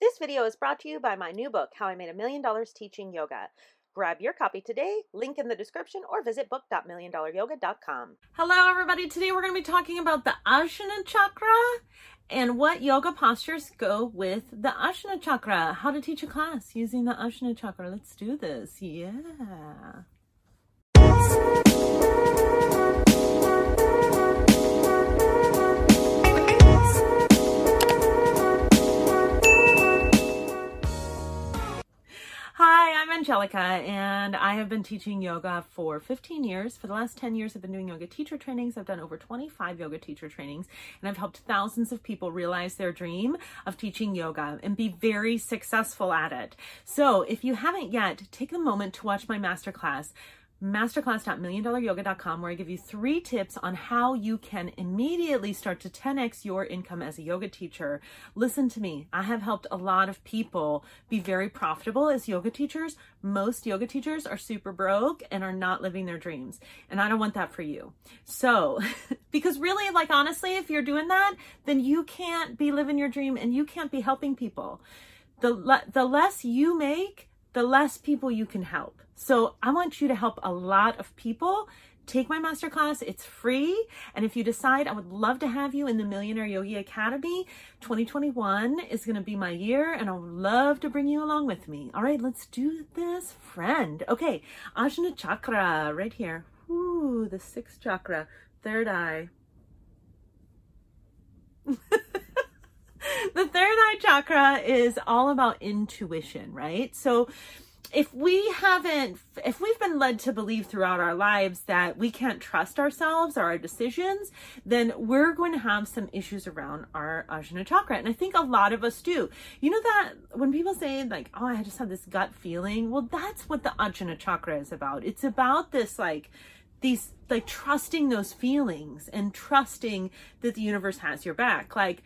This video is brought to you by my new book, How I Made a Million Dollars Teaching Yoga. Grab your copy today, link in the description, or visit book.milliondollaryoga.com. Hello, everybody. Today we're going to be talking about the Ajna Chakra and what yoga postures go with the Ajna Chakra. How to teach a class using the Ajna Chakra. Let's do this. Yeah. Hi, and I have been teaching yoga for 15 years. For the last 10 years, I've been doing yoga teacher trainings. I've done over 25 yoga teacher trainings, and I've helped thousands of people realize their dream of teaching yoga and be very successful at it. So, if you haven't yet, take a moment to watch my masterclass masterclass.milliondollaryoga.com where I give you three tips on how you can immediately start to 10x your income as a yoga teacher. Listen to me. I have helped a lot of people be very profitable as yoga teachers. Most yoga teachers are super broke and are not living their dreams. And I don't want that for you. So, because really, like honestly, if you're doing that, then you can't be living your dream and you can't be helping people. The, le- the less you make, the less people you can help. So I want you to help a lot of people. Take my masterclass. It's free. And if you decide, I would love to have you in the Millionaire Yogi Academy. 2021 is going to be my year and I would love to bring you along with me. All right, let's do this, friend. Okay, Ajna Chakra right here. Ooh, the sixth chakra, third eye. the third eye chakra is all about intuition, right? So if we haven't, if we've been led to believe throughout our lives that we can't trust ourselves or our decisions, then we're going to have some issues around our Ajna chakra. And I think a lot of us do. You know that when people say like, oh, I just have this gut feeling. Well, that's what the Ajna chakra is about. It's about this like, these like trusting those feelings and trusting that the universe has your back. Like,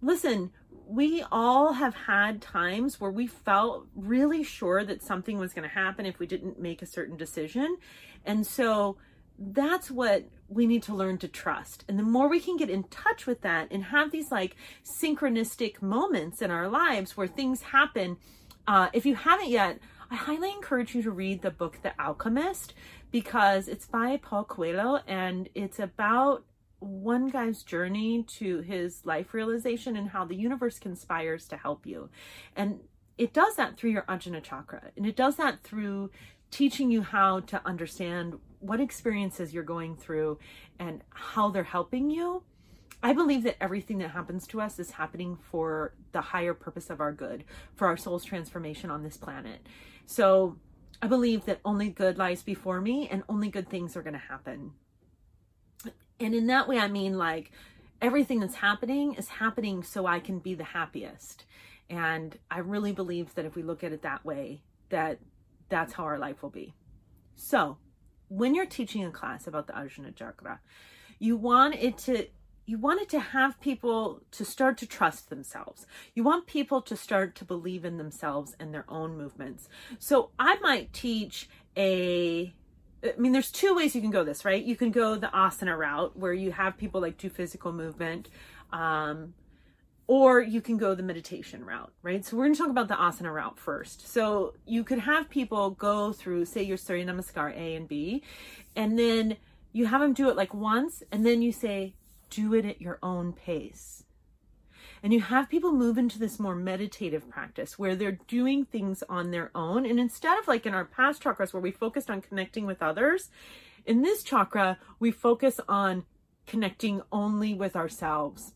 listen, we all have had times where we felt really sure that something was going to happen if we didn't make a certain decision. And so that's what we need to learn to trust. And the more we can get in touch with that and have these like synchronistic moments in our lives where things happen, uh, if you haven't yet, I highly encourage you to read the book The Alchemist because it's by Paulo Coelho and it's about one guy's journey to his life realization and how the universe conspires to help you. And it does that through your Ajna chakra. And it does that through teaching you how to understand what experiences you're going through and how they're helping you. I believe that everything that happens to us is happening for the higher purpose of our good, for our soul's transformation on this planet. So I believe that only good lies before me and only good things are going to happen. And in that way, I mean like everything that's happening is happening so I can be the happiest. And I really believe that if we look at it that way, that that's how our life will be. So, when you're teaching a class about the Ajna Chakra, you want it to you want it to have people to start to trust themselves. You want people to start to believe in themselves and their own movements. So I might teach a I mean, there's two ways you can go this, right? You can go the asana route where you have people like do physical movement, um, or you can go the meditation route, right? So we're going to talk about the asana route first. So you could have people go through, say, your Surya Namaskar A and B, and then you have them do it like once, and then you say, do it at your own pace. And you have people move into this more meditative practice where they're doing things on their own. And instead of like in our past chakras where we focused on connecting with others, in this chakra, we focus on connecting only with ourselves.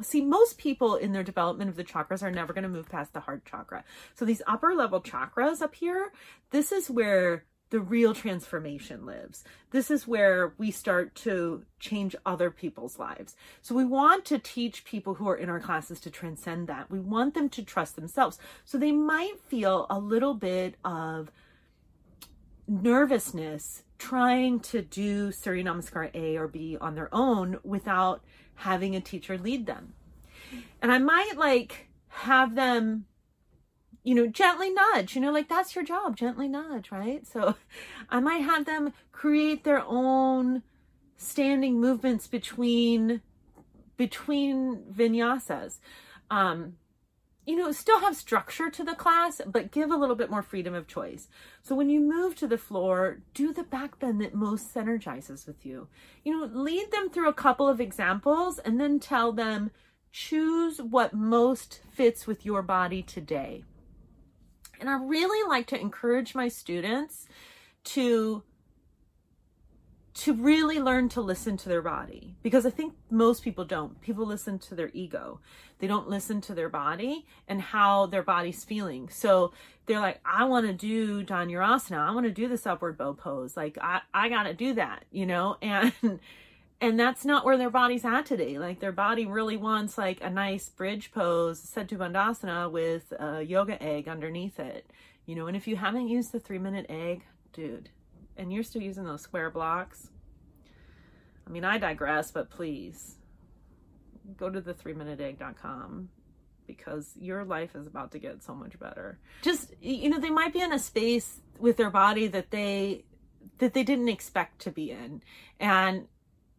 See, most people in their development of the chakras are never going to move past the heart chakra. So these upper level chakras up here, this is where the real transformation lives. This is where we start to change other people's lives. So we want to teach people who are in our classes to transcend that. We want them to trust themselves. So they might feel a little bit of nervousness trying to do Surya Namaskar A or B on their own without having a teacher lead them. And I might like have them you know, gently nudge, you know, like that's your job, gently nudge, right? So I might have them create their own standing movements between between vinyasas. Um, you know, still have structure to the class, but give a little bit more freedom of choice. So when you move to the floor, do the back bend that most synergizes with you. You know, lead them through a couple of examples and then tell them, choose what most fits with your body today. And I really like to encourage my students to to really learn to listen to their body because I think most people don't. People listen to their ego. They don't listen to their body and how their body's feeling. So they're like, I want to do Dhanurasana. I want to do this upward bow pose. Like I, I got to do that, you know? And, and that's not where their body's at today. Like their body really wants like a nice bridge pose, Setu Bandhasana with a yoga egg underneath it, you know? And if you haven't used the three minute egg, dude, and you're still using those square blocks, I mean, I digress, but please go to the 3minuteegg.com because your life is about to get so much better. Just you know, they might be in a space with their body that they that they didn't expect to be in. And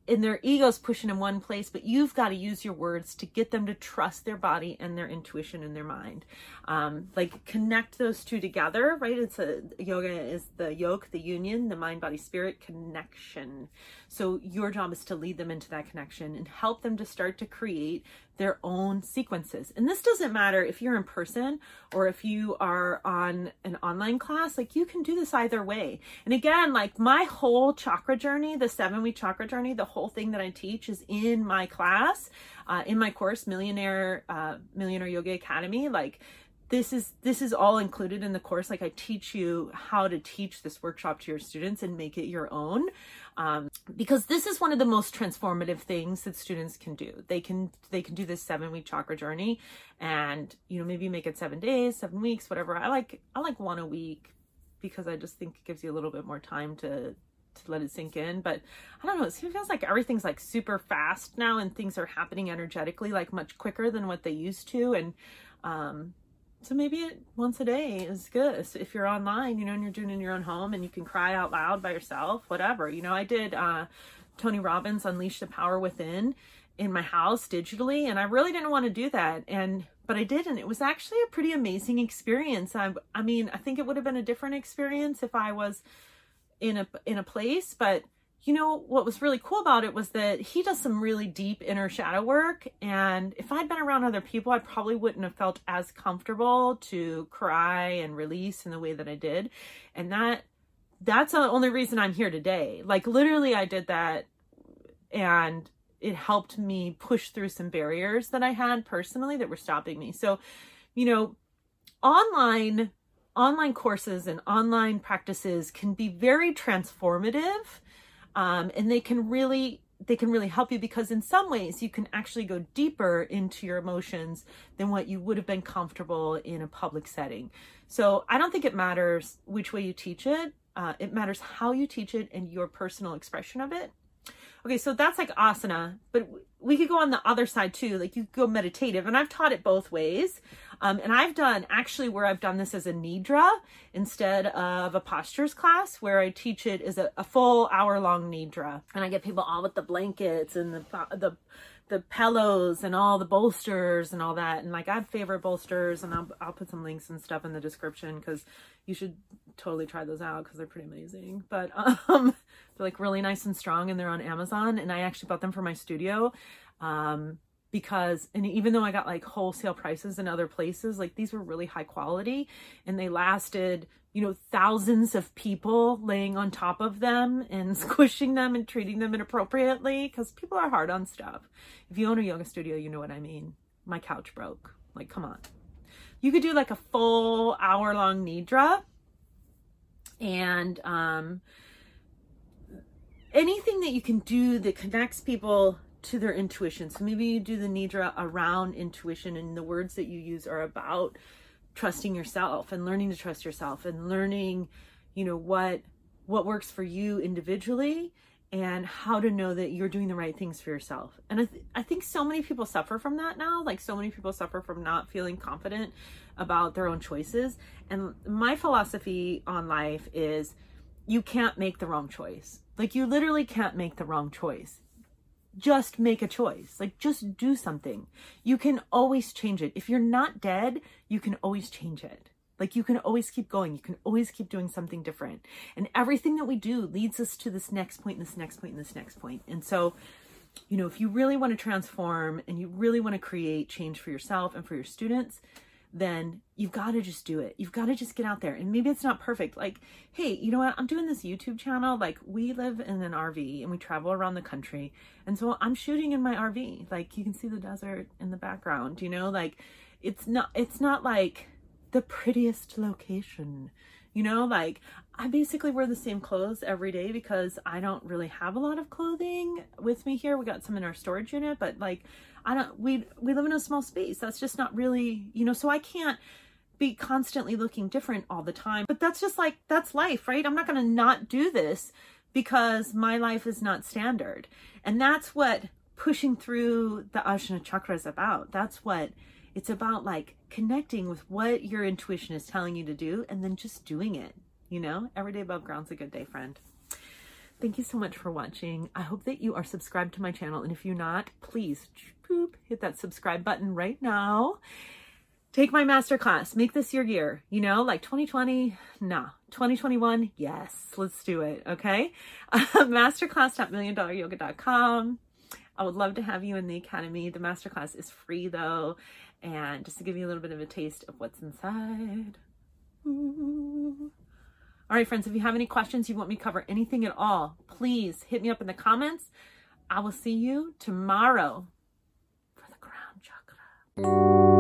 and their ego's pushing in one place, but you've got to use your words to get them to trust their body and their intuition and their mind. Um, like connect those two together, right? It's a yoga is the yoke, the union, the mind, body, spirit connection. So your job is to lead them into that connection and help them to start to create their own sequences. And this doesn't matter if you're in person or if you are on an online class, like you can do this either way. And again, like my whole chakra journey, the seven week chakra journey, the whole thing that I teach is in my class, uh, in my course, Millionaire, uh, Millionaire Yoga Academy. Like this is this is all included in the course. Like i teach you how to teach this workshop to your students and make it your own um, because this is one of the most transformative things that students can do. They can they can do this seven week chakra journey and you know maybe make it seven days seven weeks whatever. I like i like one a week because i just think it gives you a little bit more time to to let it sink in but i don't know it feels like everything's like super fast now and things are happening energetically like much quicker than what they used to and um so maybe it, once a day is good. So if you're online, you know, and you're doing in your own home and you can cry out loud by yourself, whatever. You know, I did uh, Tony Robbins Unleash the Power Within in my house digitally, and I really didn't want to do that. And but I did, and it was actually a pretty amazing experience. I, I mean, I think it would have been a different experience if I was in a in a place, but you know what was really cool about it was that he does some really deep inner shadow work and if i'd been around other people i probably wouldn't have felt as comfortable to cry and release in the way that i did. And that that's the only reason i'm here today. Like literally i did that and it helped me push through some barriers that i had personally that were stopping me. So you know online online courses and online practices can be very transformative um, and they can really they can really help you because in some ways you can actually go deeper into your emotions than what you would have been comfortable in a public setting. So I don't think it matters which way you teach it. Uh, it matters how you teach it and your personal expression of it. Okay, so that's like asana, but we could go on the other side too. Like you go meditative, and I've taught it both ways. Um, and I've done actually where I've done this as a nidra instead of a postures class, where I teach it as a, a full hour long nidra, and I get people all with the blankets and the the the pillows and all the bolsters and all that. And like I have favorite bolsters, and I'll I'll put some links and stuff in the description because you should totally try those out because they're pretty amazing. But um, they're like really nice and strong, and they're on Amazon. And I actually bought them for my studio. Um, because and even though I got like wholesale prices in other places, like these were really high quality and they lasted, you know, thousands of people laying on top of them and squishing them and treating them inappropriately because people are hard on stuff. If you own a yoga studio, you know what I mean. My couch broke. Like, come on. You could do like a full hour long nidra and um, anything that you can do that connects people to their intuition. So maybe you do the nidra around intuition, and the words that you use are about trusting yourself and learning to trust yourself and learning, you know, what what works for you individually and how to know that you're doing the right things for yourself. And I, th- I think so many people suffer from that now. Like, so many people suffer from not feeling confident about their own choices. And my philosophy on life is you can't make the wrong choice. Like, you literally can't make the wrong choice. Just make a choice. Like just do something. You can always change it. If you're not dead, you can always change it. Like you can always keep going. You can always keep doing something different. And everything that we do leads us to this next point, this next and this next point. And so, you know, if you really want to transform and you really want to create change for yourself and for your students, then you've got to just do it. You've got to just get out there. And maybe it's not perfect. Like, hey, you know what? I'm doing this YouTube channel. Like, we live in an RV and we travel around the country. And so I'm shooting in my RV. Like, you can see the desert in the background, you know? Like, it's not, it's not like the prettiest location. You know, like I basically wear the same clothes every day because I don't really have a lot of clothing with me here. We got some in our storage unit, but like I don't we we live in a small space. That's just not really, you know, so I can't be constantly looking different all the time. But that's just like that's life, right? I'm not going to not do this because my life is not standard. And that's what pushing through the Ajna chakra is about. That's what it's about like connecting with what your intuition is telling you to do and then just doing it. You know, every day above ground's a good day, friend. Thank you so much for watching. I hope that you are subscribed to my channel. And if you're not, please boop, hit that subscribe button right now. Take my masterclass. Make this your year. You know, like 2020, nah. 2021, yes, let's do it. Okay. masterclass.milliondollaryoga.com. I would love to have you in the academy. The masterclass is free though. And just to give you a little bit of a taste of what's inside. Ooh. All right, friends, if you have any questions, you want me to cover anything at all, please hit me up in the comments. I will see you tomorrow for the crown chakra.